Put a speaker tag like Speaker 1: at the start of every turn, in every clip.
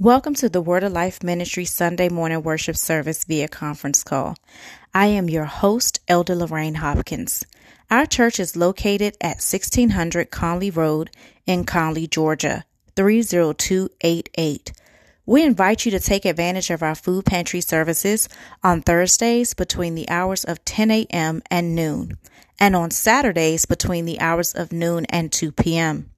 Speaker 1: Welcome to the Word of Life Ministry Sunday morning worship service via conference call. I am your host, Elder Lorraine Hopkins. Our church is located at 1600 Conley Road in Conley, Georgia, 30288. We invite you to take advantage of our food pantry services on Thursdays between the hours of 10 a.m. and noon, and on Saturdays between the hours of noon and 2 p.m.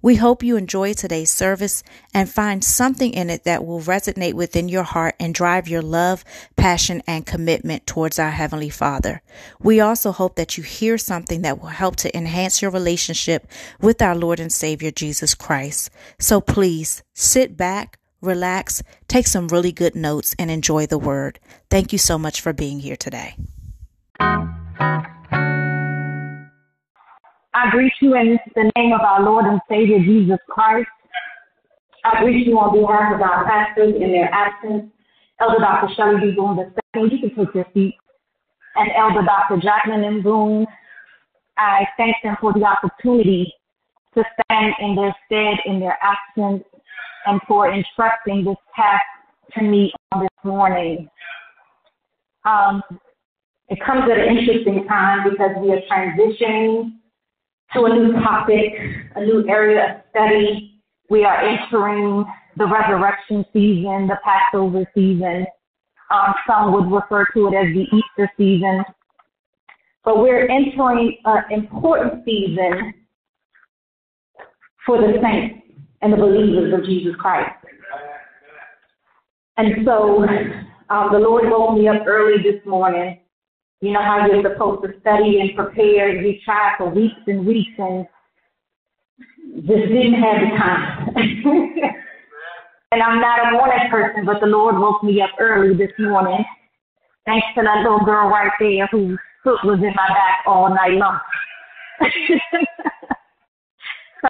Speaker 1: We hope you enjoy today's service and find something in it that will resonate within your heart and drive your love, passion, and commitment towards our Heavenly Father. We also hope that you hear something that will help to enhance your relationship with our Lord and Savior Jesus Christ. So please sit back, relax, take some really good notes, and enjoy the Word. Thank you so much for being here today.
Speaker 2: I greet you in the name of our Lord and Savior Jesus Christ. I greet you on behalf of our pastors in their absence, Elder Dr. Shelley B. Boone II. You can take your seat. And Elder Dr. Jacqueline M. Boone. I thank them for the opportunity to stand in their stead in their absence and for entrusting this task to me on this morning. Um, it comes at an interesting time because we are transitioning to a new topic, a new area of study. We are entering the resurrection season, the Passover season. Um, some would refer to it as the Easter season. But we're entering an important season for the saints and the believers of Jesus Christ. And so um, the Lord woke me up early this morning you know how you're supposed to study and prepare and be tried for weeks and weeks and just didn't have the time. and I'm not a morning person, but the Lord woke me up early this morning. Thanks to that little girl right there whose foot was in my back all night long. so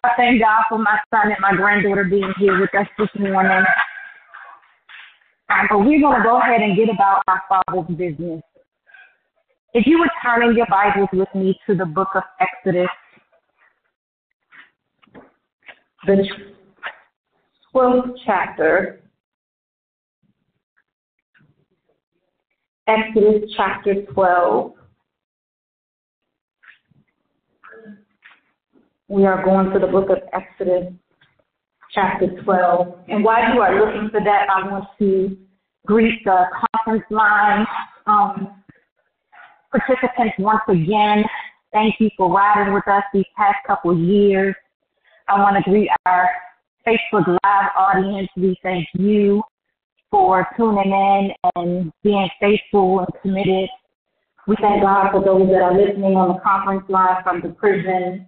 Speaker 2: I thank God for my son and my granddaughter being here with us this morning. Um, but we're going to go ahead and get about our Father's business. If you would turn in your Bibles with me to the book of Exodus, the 12th chapter, Exodus chapter 12. We are going to the book of Exodus chapter 12. And while you are looking for that, I want to greet the conference line. Um, participants once again. Thank you for riding with us these past couple of years. I want to greet our Facebook Live audience. We thank you for tuning in and being faithful and committed. We thank God for those that are listening on the conference line from the prison.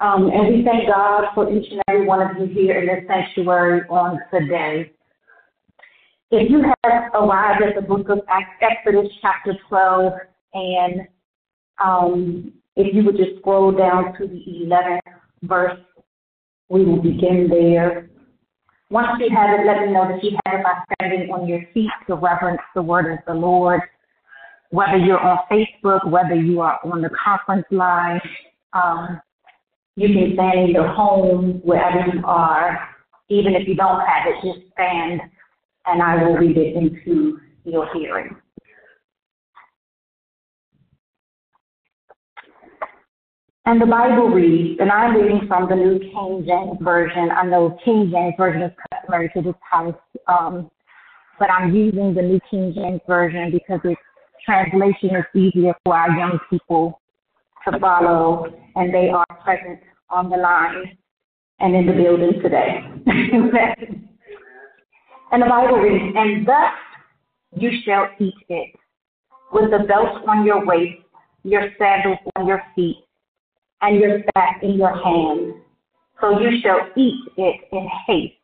Speaker 2: Um, and we thank God for each and every one of you here in this sanctuary on today. If you have arrived at the book of Exodus, chapter 12, and um, if you would just scroll down to the 11th verse, we will begin there. Once you have it, let me know that you have it by standing on your feet to reverence the word of the Lord. Whether you're on Facebook, whether you are on the conference line, um, you can stand in your home, wherever you are. Even if you don't have it, just stand and I will read it into your hearing. And the Bible reads, and I'm reading from the New King James Version. I know King James Version is customary to this house, um, but I'm using the New King James Version because its translation is easier for our young people to follow, and they are present on the line and in the building today. and the Bible reads, And thus you shall eat it, with the belt on your waist, your sandals on your feet and your staff in your hand. So you shall eat it in haste.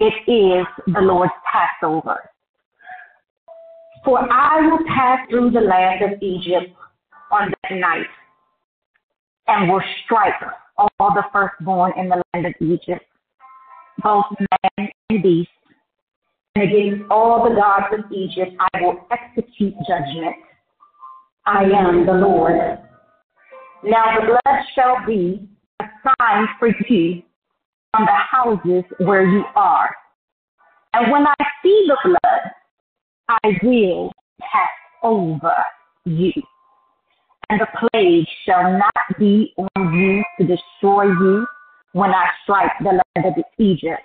Speaker 2: It is the Lord's Passover. For I will pass through the land of Egypt on that night, and will strike all the firstborn in the land of Egypt, both man and beast. And against all the gods of Egypt I will execute judgment. I am the Lord. Now the blood shall be a sign for you on the houses where you are. And when I see the blood, I will pass over you. And the plague shall not be on you to destroy you when I strike the land of Egypt.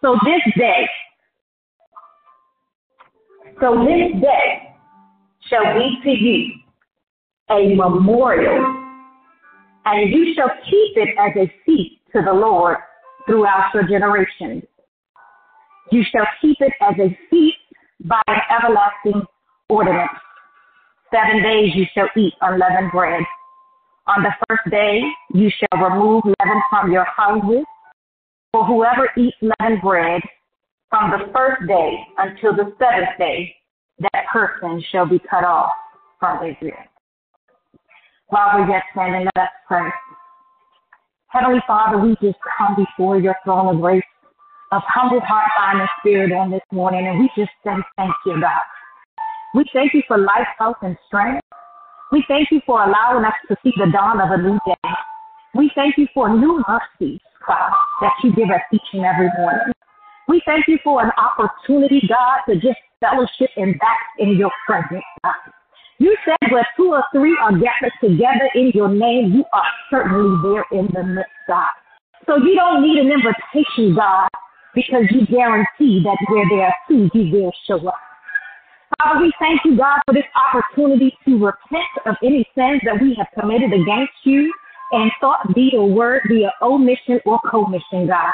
Speaker 2: So this day, so this day shall be to you a memorial, and you shall keep it as a feast to the Lord throughout your generations. You shall keep it as a feast by an everlasting ordinance. Seven days you shall eat unleavened bread. On the first day you shall remove leaven from your houses. For whoever eats leavened bread from the first day until the seventh day, that person shall be cut off from Israel. While we're yet standing, let us pray. Heavenly Father, we just come before your throne of grace of humble heart, mind, and spirit on this morning, and we just say thank you, God. We thank you for life, health, and strength. We thank you for allowing us to see the dawn of a new day. We thank you for new mercies, God, that you give us each and every morning. We thank you for an opportunity, God, to just fellowship and back in your presence, God. You said where two or three are gathered together in your name, you are certainly there in the midst, God. So you don't need an invitation, God, because you guarantee that where there are two, you will show up. Father, we thank you, God, for this opportunity to repent of any sins that we have committed against you and thought, deed, or word via omission or commission, God.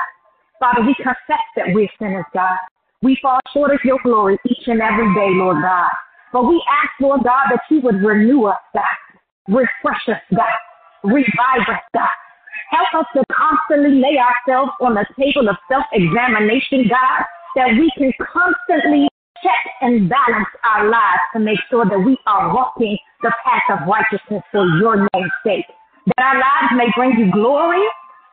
Speaker 2: Father, we confess that we're sinners, God. We fall short of your glory each and every day, Lord God. But we ask, Lord God, that you would renew us, God. Refresh us, God. Revive us, God. Help us to constantly lay ourselves on the table of self examination, God, that we can constantly check and balance our lives to make sure that we are walking the path of righteousness for your name's sake. That our lives may bring you glory,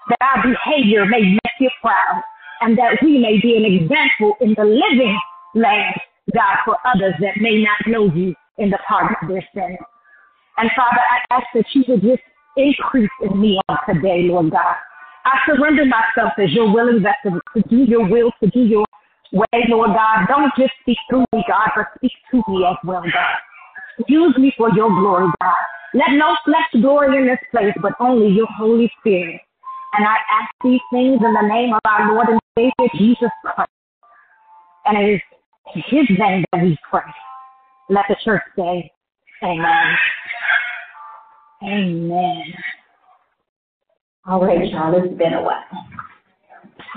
Speaker 2: that our behavior may make you proud, and that we may be an example in the living land, God, for others that may not know you in the pardon of their sins. And Father, I ask that you would just increase in me on today, Lord God. I surrender myself as your willing vessel to do your will, to do your way, Lord God. Don't just speak through me, God, but speak to me as well, God. Use me for your glory, God. Let no flesh glory in this place, but only your Holy Spirit. And I ask these things in the name of our Lord and Savior, Jesus Christ. And it is his name that we pray. Let the church say, Amen. Amen. All right, y'all, it's been a while.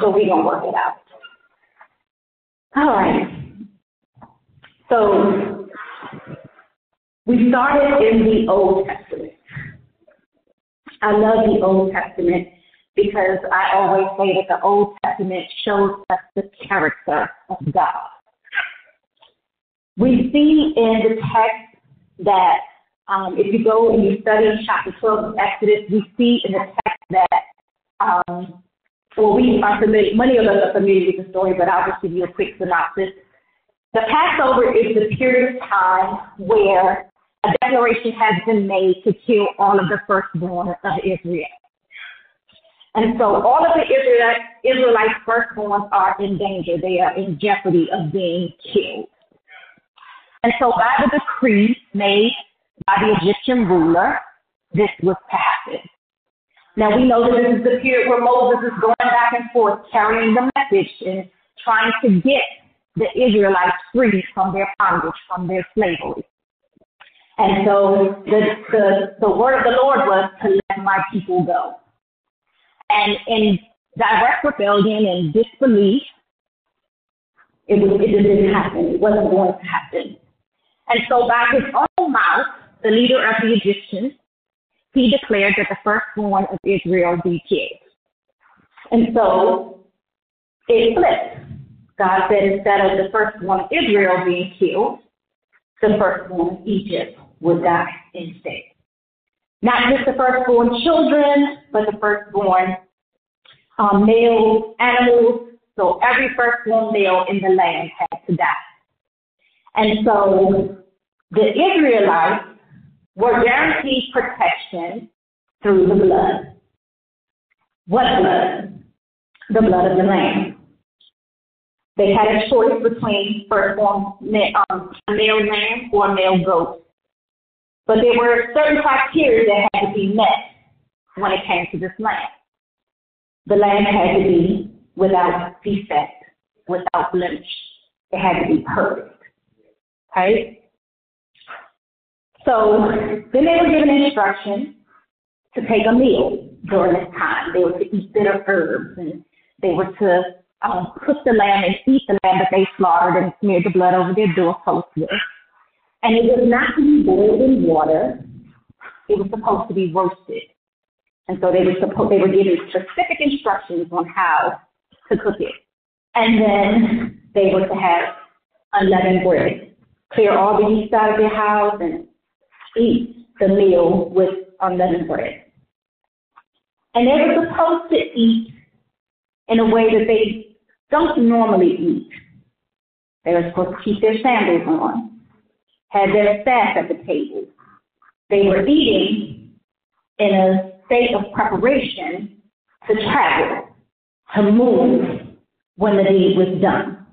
Speaker 2: So we're going to work it out. All right. So we started in the Old Testament. I love the Old Testament because I always say that the Old Testament shows us the character of God. We see in the text that um, if you go and you study chapter 12 of Exodus, we see in the text that, um, well, we are familiar, many of us are familiar with the story, but I'll just give you a quick synopsis. The Passover is the period of time where a declaration has been made to kill all of the firstborn of Israel. And so all of the Israelite, Israelite firstborns are in danger. They are in jeopardy of being killed. And so by the decree made by the Egyptian ruler, this was passed. Now we know that this is the period where Moses is going back and forth carrying the message and trying to get the Israelites free from their bondage, from their slavery. And so the, the, the word of the Lord was to let my people go. And in direct rebellion and disbelief, it, was, it didn't happen. It wasn't going to happen. And so by his own mouth, the leader of the Egyptians, he declared that the firstborn of Israel be killed. And so it flipped. God said instead of the firstborn of Israel being killed, the firstborn of Egypt would die instead. Not just the firstborn children, but the firstborn um, male animals. So every firstborn male in the land had to die. And so the Israelites were guaranteed protection through the blood. What blood? The blood of the Lamb. They had a choice between firstborn um, a male lamb or a male goat. But there were certain criteria that had to be met when it came to this lamb. The lamb had to be without defect, without blemish. It had to be perfect. Okay? So then they were given instructions to take a meal during this time. They were to eat bitter herbs and they were to um, cook the lamb and eat the lamb that they slaughtered and smeared the blood over their doorposts with. And it was not to be boiled in water. It was supposed to be roasted. And so they were supposed they were given specific instructions on how to cook it. And then they were to have unleavened bread. Clear all the yeast out of their house and eat the meal with unleavened bread. And they were supposed to eat in a way that they don't normally eat. They were supposed to keep their sandals on, had their staff at the table. They were eating in a state of preparation to travel, to move when the deed was done.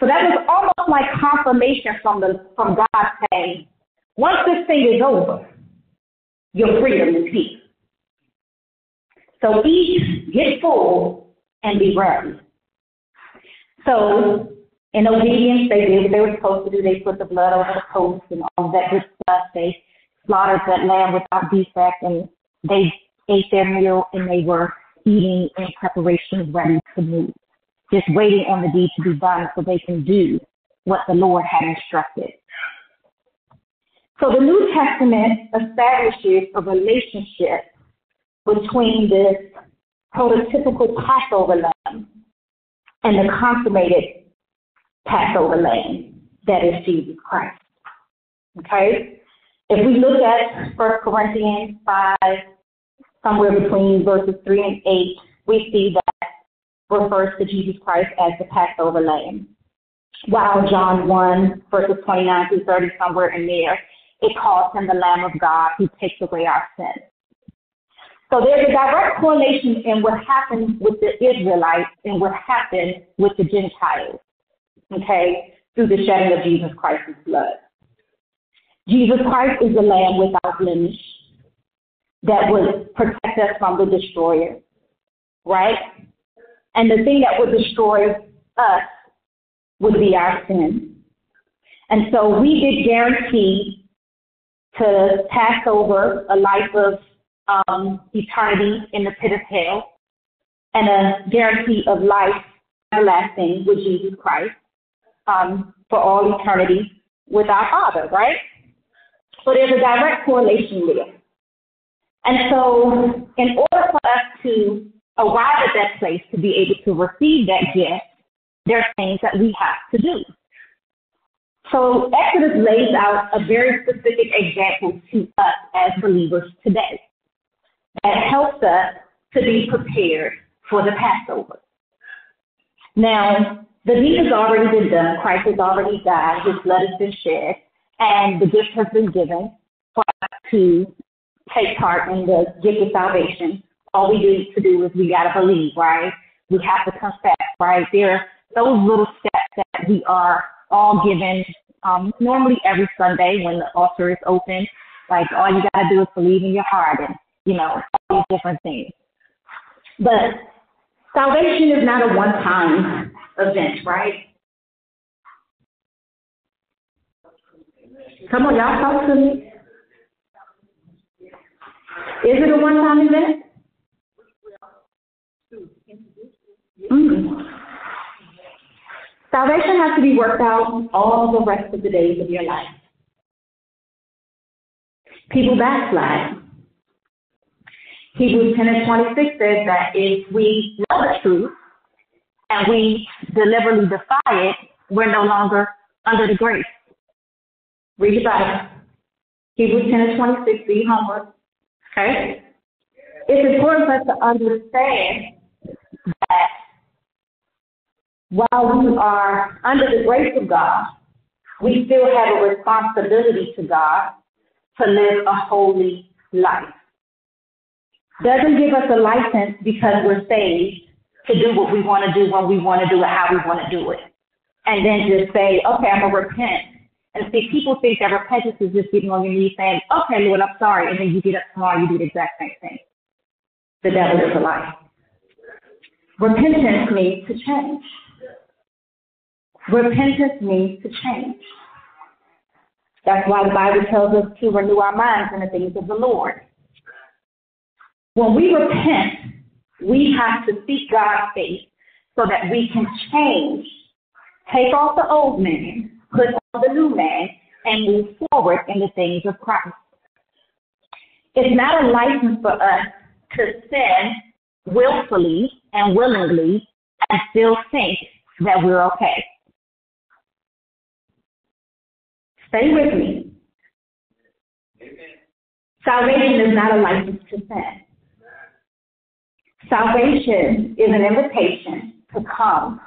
Speaker 2: So that was almost like confirmation from the from God saying, once this thing is over, your freedom is here. So eat, get full, and be ready. So in obedience, they did what they were supposed to do. They put the blood over the post and all that good stuff. They slaughtered that lamb without defect, and they ate their meal, and they were eating in preparation, ready to move, just waiting on the deed to be done so they can do what the Lord had instructed. So the New Testament establishes a relationship between this prototypical Passover lamb and the consummated Passover lamb that is Jesus Christ. Okay? If we look at 1 Corinthians 5, somewhere between verses 3 and 8, we see that refers to Jesus Christ as the Passover lamb. While John 1, verses 29 through 30, somewhere in there, it calls him the Lamb of God who takes away our sins. So there's a direct correlation in what happened with the Israelites and what happened with the Gentiles, okay, through the shedding of Jesus Christ's blood. Jesus Christ is the Lamb without blemish that would protect us from the destroyer, right? And the thing that would destroy us would be our sin. And so we get guaranteed to pass over a life of um, eternity in the pit of hell and a guarantee of life everlasting with Jesus Christ um, for all eternity with our Father, right? So there's a direct correlation there. And so, in order for us to arrive at that place to be able to receive that gift, there are things that we have to do. So, Exodus lays out a very specific example to us as believers today that helps us to be prepared for the Passover. Now, the deed has already been done. Christ has already died. His blood has been shed. And the gift has been given for us to take part in the gift of salvation. All we need to do is we got to believe, right? We have to confess, right? There are those little steps that we are all given um, normally every Sunday when the altar is open. Like all you got to do is believe in your heart and you know, all these different things. But salvation is not a one time event, right? Come on, y'all talk to me. Is it a one time event? Salvation has to be worked out all the rest of the days of your life. People backslide. Hebrews 10 and 26 says that if we know the truth and we deliberately defy it, we're no longer under the grace. Read your Bible. Hebrews 10 and 26, be homework. Okay? It's important for us to understand while we are under the grace of God, we still have a responsibility to God to live a holy life doesn't give us a license because we're saved to do what we want to do when we want to do it, how we want to do it. And then just say, okay, I'm going to repent. And see, people think that repentance is just getting on your knees saying, okay, Lord, I'm sorry. And then you get up tomorrow, you do the exact same thing. The devil is a lie. Repentance means to change. Repentance means to change. That's why the Bible tells us to renew our minds in the things of the Lord. When we repent, we have to seek God's face so that we can change, take off the old man, put on the new man, and move forward in the things of Christ. It's not a license for us to sin willfully and willingly and still think that we're okay. Stay with me. Salvation is not a license to sin. Salvation is an invitation to come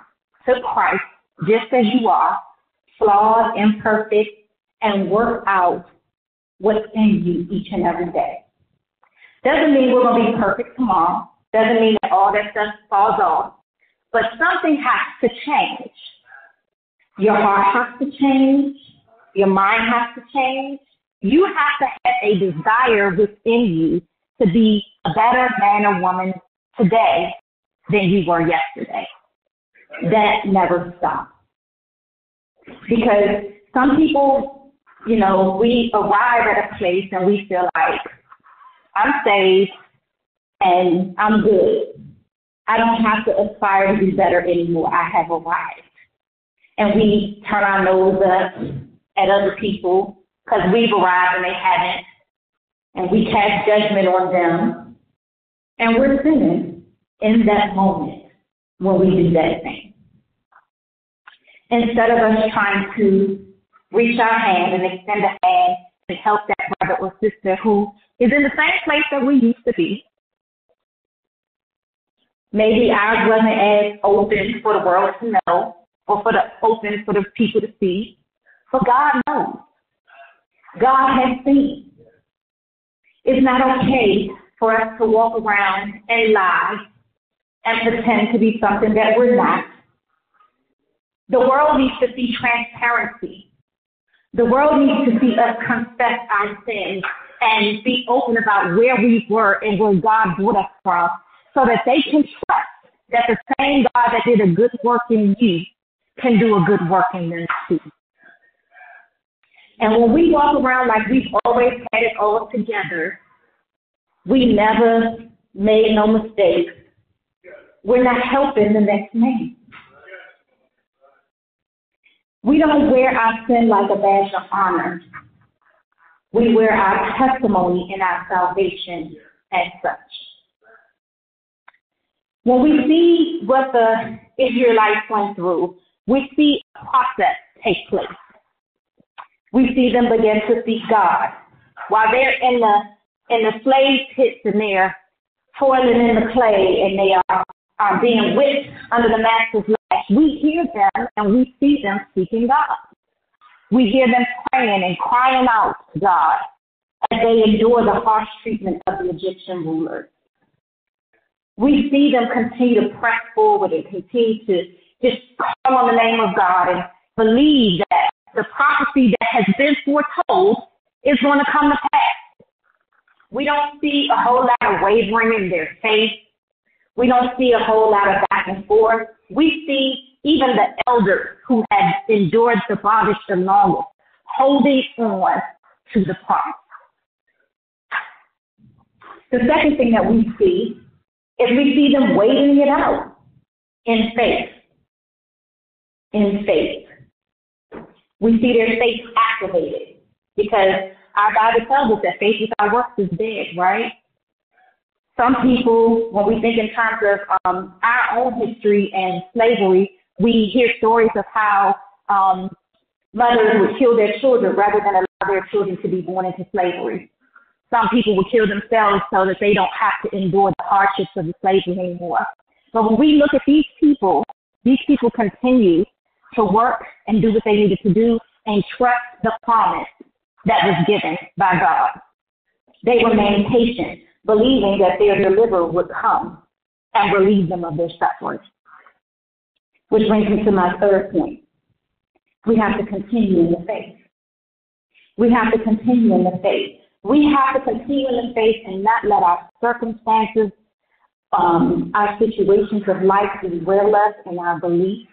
Speaker 2: to Christ just as you are, flawed, imperfect, and work out what's in you each and every day. Doesn't mean we're going to be perfect tomorrow. Doesn't mean that all that stuff falls off. But something has to change. Your heart has to change. Your mind has to change. You have to have a desire within you to be a better man or woman today than you were yesterday. That never stops. Because some people, you know, we arrive at a place and we feel like, I'm saved and I'm good. I don't have to aspire to be better anymore. I have arrived. And we turn our nose up at other people because we've arrived and they haven't. And we cast judgment on them. And we're sinning in that moment when we do that thing. Instead of us trying to reach our hand and extend a hand and help that brother or sister who is in the same place that we used to be. Maybe ours wasn't as open for the world to know or for the open for the people to see. But God knows. God has seen. It's not okay for us to walk around and lie and pretend to be something that we're not. The world needs to see transparency. The world needs to see us confess our sins and be open about where we were and where God brought us from so that they can trust that the same God that did a good work in you can do a good work in them too. And when we walk around like we've always had it all together, we never made no mistakes. We're not helping the next man. We don't wear our sin like a badge of honor. We wear our testimony and our salvation as such. When we see what the Israelites went through, we see a process take place we see them begin to seek God. While they're in the in the slave pits and they're toiling in the clay and they are, are being whipped under the master's lash, we hear them and we see them seeking God. We hear them praying and crying out to God as they endure the harsh treatment of the Egyptian rulers. We see them continue to press forward and continue to just call on the name of God and believe that the prophecy that has been foretold is going to come to pass. We don't see a whole lot of wavering in their faith. We don't see a whole lot of back and forth. We see even the elders who had endured the bondage the longest holding on to the promise. The second thing that we see is we see them waiting it out in faith. In faith we see their faith activated because our Bible tells us that faith without works is dead, right? Some people, when we think in terms of um, our own history and slavery, we hear stories of how um, mothers would kill their children rather than allow their children to be born into slavery. Some people would kill themselves so that they don't have to endure the hardships of the slavery anymore. But when we look at these people, these people continue to work and do what they needed to do and trust the promise that was given by God. They remained patient, believing that their deliverer would come and relieve them of their suffering. Which brings me to my third point. We have to continue in the faith. We have to continue in the faith. We have to continue in the faith and not let our circumstances, um, our situations of life derail us in our beliefs.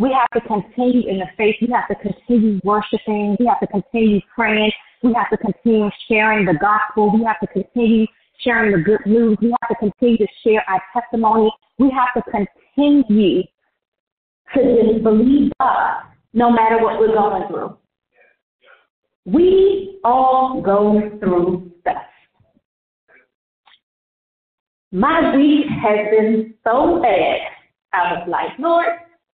Speaker 2: We have to continue in the faith. We have to continue worshiping. We have to continue praying. We have to continue sharing the gospel. We have to continue sharing the good news. We have to continue to share our testimony. We have to continue to just believe God no matter what we're going through. We all go through stuff. My week has been so bad. I was like, Lord,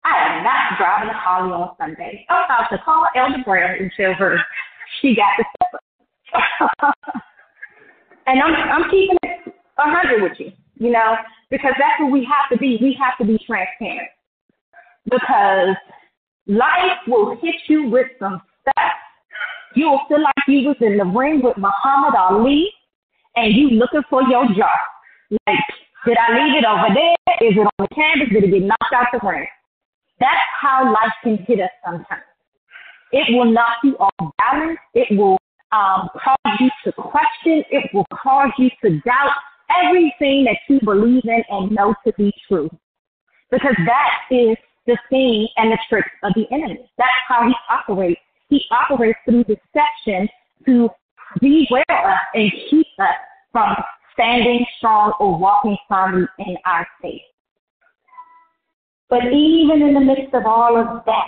Speaker 2: I am not driving a Harley on Sunday. I'm about to call Elder Brown and tell her she got the stuff. and I'm I'm keeping it a hundred with you, you know, because that's what we have to be. We have to be transparent because life will hit you with some stuff You'll feel like you was in the ring with Muhammad Ali and you looking for your job. Like, did I leave it over there? Is it on the canvas? Did it get knocked out the ring? That's how life can hit us sometimes. It will knock you off balance. It will um, cause you to question. It will cause you to doubt everything that you believe in and know to be true. Because that is the thing and the trick of the enemy. That's how he operates he operates through deception to beware us and keep us from standing strong or walking firmly in our faith. But even in the midst of all of that,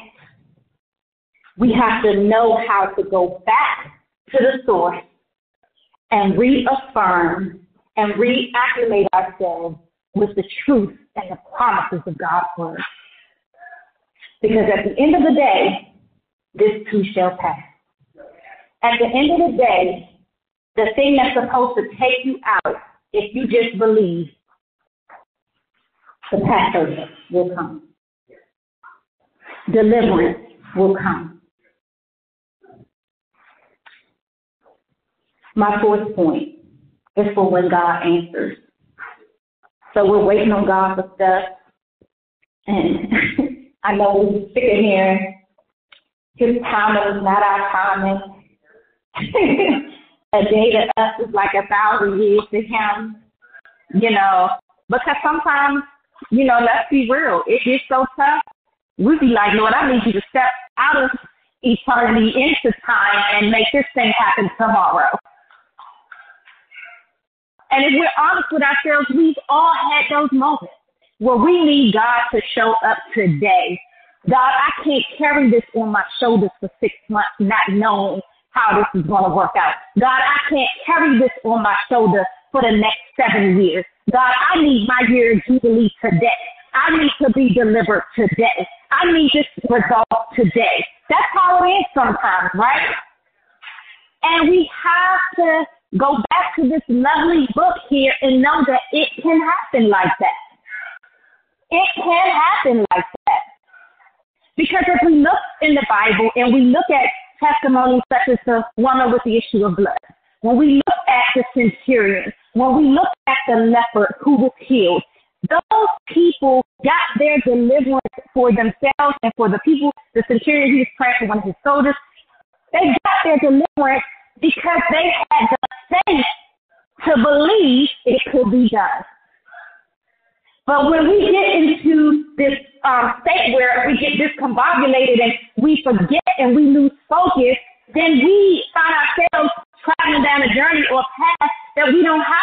Speaker 2: we have to know how to go back to the source and reaffirm and reacclimate ourselves with the truth and the promises of God's word. Because at the end of the day, this too shall pass. At the end of the day, the thing that's supposed to take you out, if you just believe, the Passover will come. Deliverance will come. My fourth point is for when God answers. So we're waiting on God for stuff. And I know we're sitting here his timing is not our timing. a day to us is like a thousand years to him, you know. Because sometimes, you know, let's be real, It is so tough. We'd be like, Lord, I need you to step out of eternity into time and make this thing happen tomorrow. And if we're honest with ourselves, we've all had those moments where we need God to show up today God, I can't carry this on my shoulders for six months, not knowing how this is going to work out. God, I can't carry this on my shoulder for the next seven years. God, I need my year of Jubilee today. I need to be delivered today. I need this result today. That's how it is sometimes, right? And we have to go back to this lovely book here and know that it can happen like that. It can happen like that. Because if we look in the Bible and we look at testimonies such as the woman with the issue of blood, when we look at the centurion, when we look at the leper who was healed, those people got their deliverance for themselves and for the people, the centurion who was praying for one of his soldiers. They got their deliverance because they had the faith to believe it could be done. But when we get into this um, state where we get discombobulated and we forget and we lose focus, then we find ourselves traveling down a journey or path that we don't have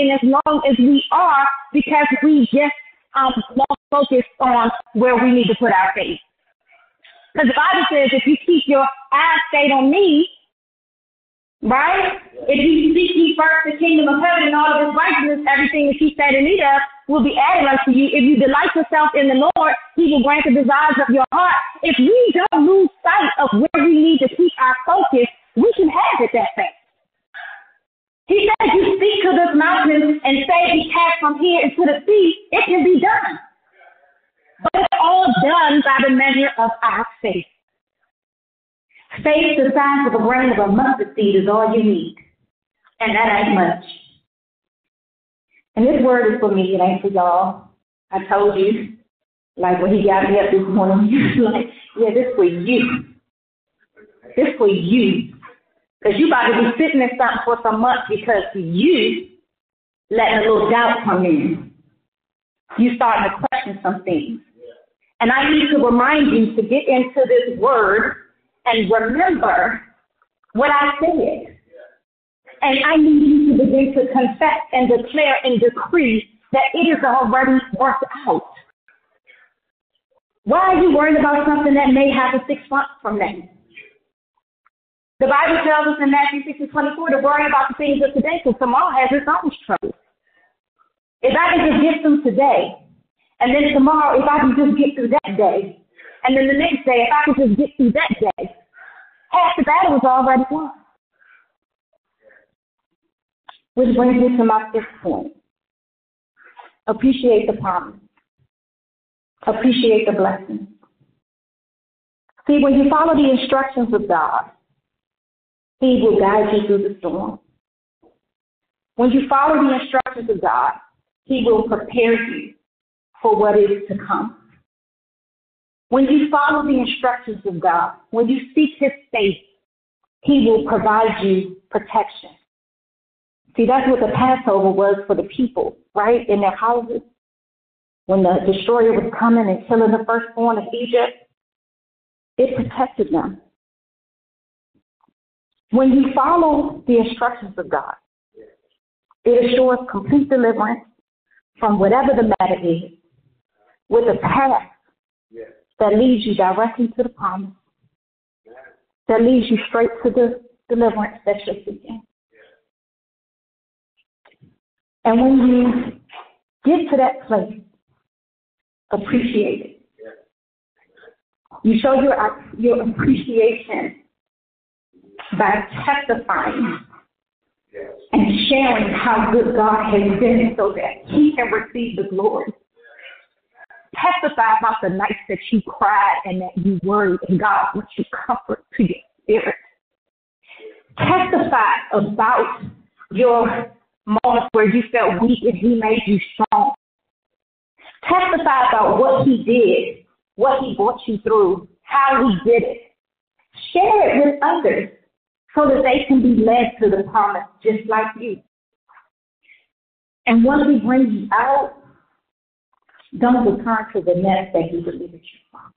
Speaker 2: in as long as we are because we just um, lost focus on where we need to put our faith. Because the Bible says if you keep your eyes stayed on me, right? If you seek ye first the kingdom of heaven and all of his righteousness, everything that you stand in need of will be added unto you. If you delight yourself in the Lord, he will grant the desires of your heart. If we don't lose sight of where we need to keep our focus, we can have it that fast. He said, you speak to this mountain and say, be cast from here into the sea, it can be done. But it's all done by the measure of our faith. Faith the size of a grain of a mustard seed is all you need. And that ain't much. And this word is for me, it ain't for y'all. I told you. Like when he got me up this morning, he was like, yeah, this for you. This for you. Because you about to be sitting in something for some months because you letting a little doubt come in. You starting to question some things. And I need to remind you to get into this word and remember what I said. And I need you to begin to confess and declare and decree that it is already worked out. Why are you worried about something that may happen six months from now? The Bible tells us in Matthew 6 and 24 to worry about the things of today because tomorrow has its own trouble. If I can just get through today, and then tomorrow, if I can just get through that day, and then the next day, if I can just get through that day, half the battle is already won. Which brings me to my fifth point. Appreciate the promise. Appreciate the blessing. See, when you follow the instructions of God, He will guide you through the storm. When you follow the instructions of God, He will prepare you for what is to come. When you follow the instructions of God, when you seek His face, He will provide you protection. See, that's what the Passover was for the people, right? In their houses. When the destroyer was coming and killing the firstborn of Egypt, it protected them. When you follow the instructions of God, it assures complete deliverance from whatever the matter is with a path that leads you directly to the promise, that leads you straight to the deliverance that you're seeking. And when you get to that place, appreciate it. You show your, your appreciation by testifying and sharing how good God has been so that He can receive the glory. Testify about the nights that you cried and that you worried, and God brought you comfort to your spirit. Testify about your moments where you felt weak and He made you strong. Testify about what He did, what He brought you through, how He did it. Share it with others so that they can be led to the promise just like you. And once He brings you out, don't return to the nest that He delivered you from.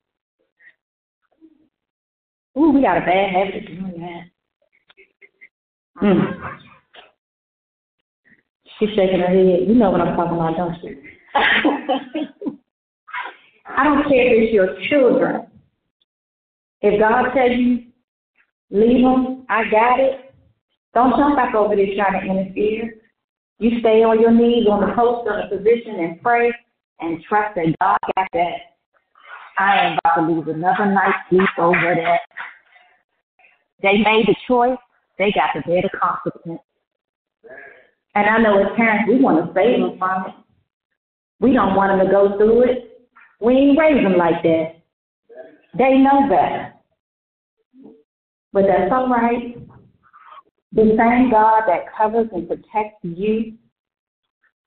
Speaker 2: Ooh, we got a bad habit of doing that. Mm. She's shaking her head. You know what I'm talking about, don't you? I don't care if it's your children. If God tells you, leave them, I got it, don't jump back over there trying to interfere. You stay on your knees on the post on the position and pray and trust that God got that. I ain't about to lose another night's sleep over that. They made the choice. They got to bear the consequence. And I know as parents, we want to save them from it. We don't want them to go through it. We ain't raise them like that. They know better. But that's all right. The same God that covers and protects you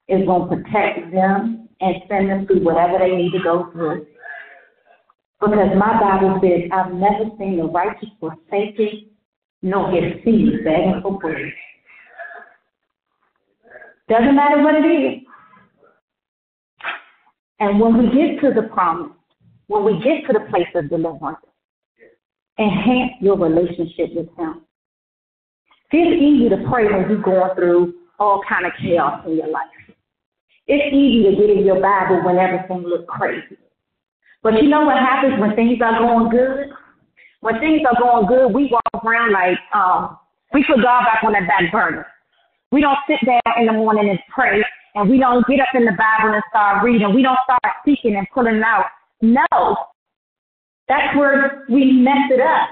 Speaker 2: is going to protect them and send them through whatever they need to go through. Because my Bible says, I've never seen the righteous forsaken, nor his seed begging for bread. Doesn't matter what it is. And when we get to the promise, when we get to the place of deliverance, enhance your relationship with Him. It's easy to pray when you're going through all kind of chaos in your life. It's easy to get in your Bible when everything looks crazy. But you know what happens when things are going good? When things are going good, we walk around like um, we put God back on that back burner. We don't sit down in the morning and pray, and we don't get up in the Bible and start reading. We don't start seeking and pulling out. No. That's where we mess it up.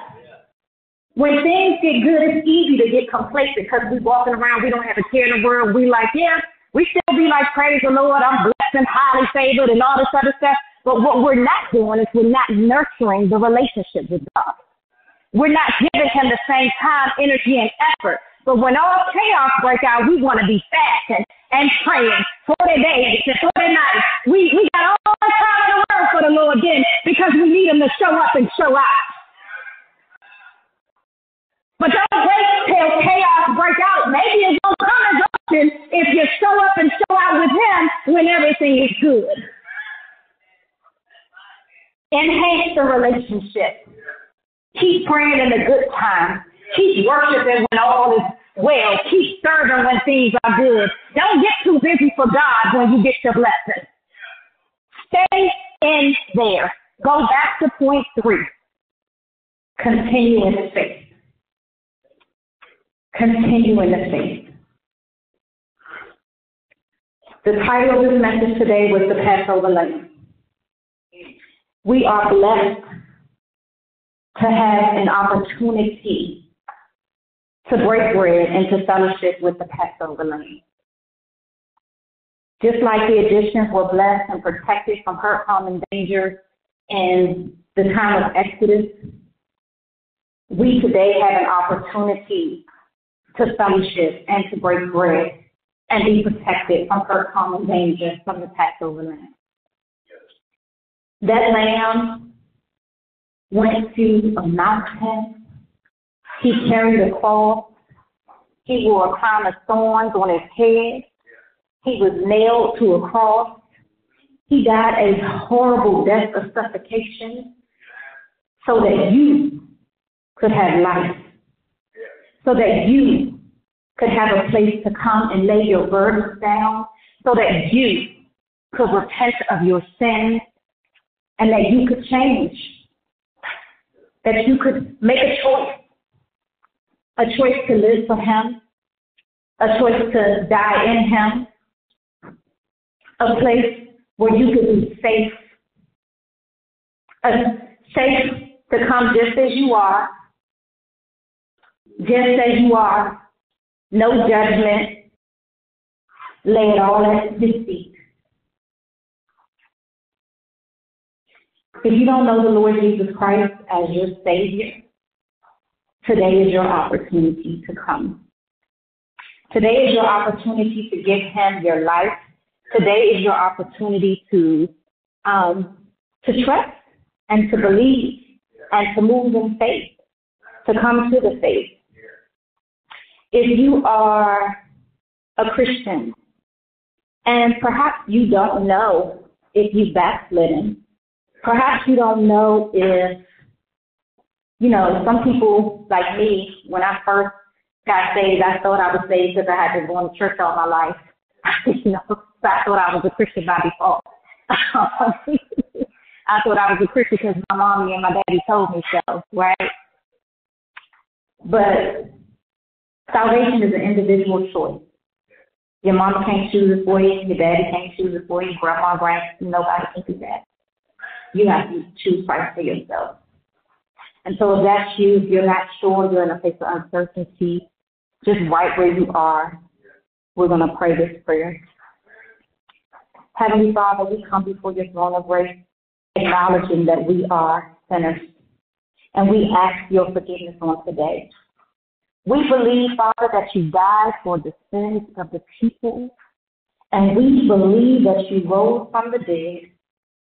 Speaker 2: When things get good, it's easy to get complacent because we're walking around, we don't have a care in the world. We like, yeah, we still be like, praise the Lord, I'm blessed and highly favored and all this other stuff. But what we're not doing is we're not nurturing the relationship with God. We're not giving him the same time, energy, and effort but when all chaos break out, we want to be fast and, praying 40 days and 40 nights. We, we got all the time in the world for the Lord then because we need him to show up and show out. But don't wait till chaos break out. Maybe it's going to come as often if you show up and show out with him when everything is good. Enhance the relationship. Keep praying in the good times. Keep worshiping when all is well. Keep serving when things are good. Don't get too busy for God when you get your blessing. Stay in there. Go back to point three. Continue in faith. Continue in the faith. The title of this message today was the Passover Lamb. We are blessed to have an opportunity to break bread and to fellowship with the Passover Lamb. Just like the Egyptians were blessed and protected from hurt, harm, and danger in the time of Exodus, we today have an opportunity to fellowship and to break bread and be protected from hurt, harm, and danger from the Passover lamb. That lamb went to a mountain. He carried a cross. He wore a crown of thorns on his head. He was nailed to a cross. He died a horrible death of suffocation so that you could have life. So that you could have a place to come and lay your burdens down, so that you could repent of your sins, and that you could change, that you could make a choice, a choice to live for Him, a choice to die in Him, a place where you could be safe, safe to come just as you are just as you are, no judgment, lay it all at his feet. If you don't know the Lord Jesus Christ as your Savior, today is your opportunity to come. Today is your opportunity to give Him your life. Today is your opportunity to um, to trust and to believe and to move in faith, to come to the faith. If you are a Christian and perhaps you don't know if you've backslidden, perhaps you don't know if, you know, some people like me, when I first got saved, I thought I was saved because I had been going to church all my life. you know, I thought I was a Christian by default. I thought I was a Christian because my mommy and my daddy told me so, right? But Salvation is an individual choice. Your mama can't choose it for you. Your daddy can't choose it for you. Grandma, grandma, nobody can do that. You have to choose Christ for yourself. And so if that's you, if you're not sure, you're in a place of uncertainty, just right where you are, we're going to pray this prayer. Heavenly Father, we come before your throne of grace, acknowledging that we are sinners. And we ask your forgiveness on today. We believe, Father, that you died for the sins of the people, and we believe that you rose from the dead.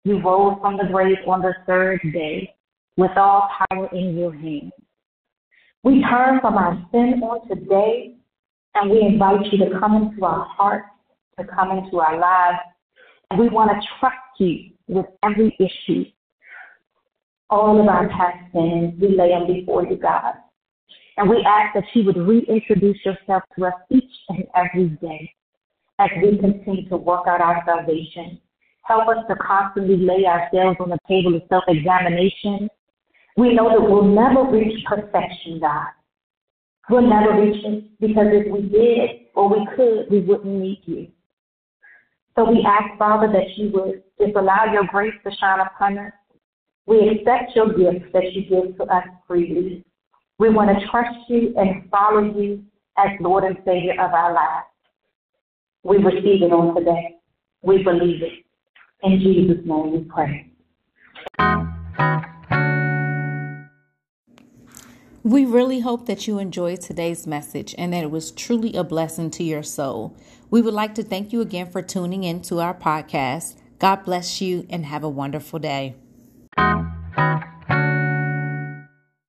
Speaker 2: You rose from the grave on the third day with all power in your hands. We turn from our sin on today, and we invite you to come into our hearts, to come into our lives. And we want to trust you with every issue. All of our past sins, we lay them before you, God. And we ask that you would reintroduce yourself to us each and every day as we continue to work out our salvation. Help us to constantly lay ourselves on the table of self examination. We know that we'll never reach perfection, God. We'll never reach it because if we did or we could, we wouldn't need you. So we ask, Father, that you would just allow your grace to shine upon us. We accept your gifts that you give to us freely. We want to trust you and follow you as Lord and Savior of our lives. We receive it on today. We believe it. In Jesus' name we pray.
Speaker 1: We really hope that you enjoyed today's message and that it was truly a blessing to your soul. We would like to thank you again for tuning in to our podcast. God bless you and have a wonderful day.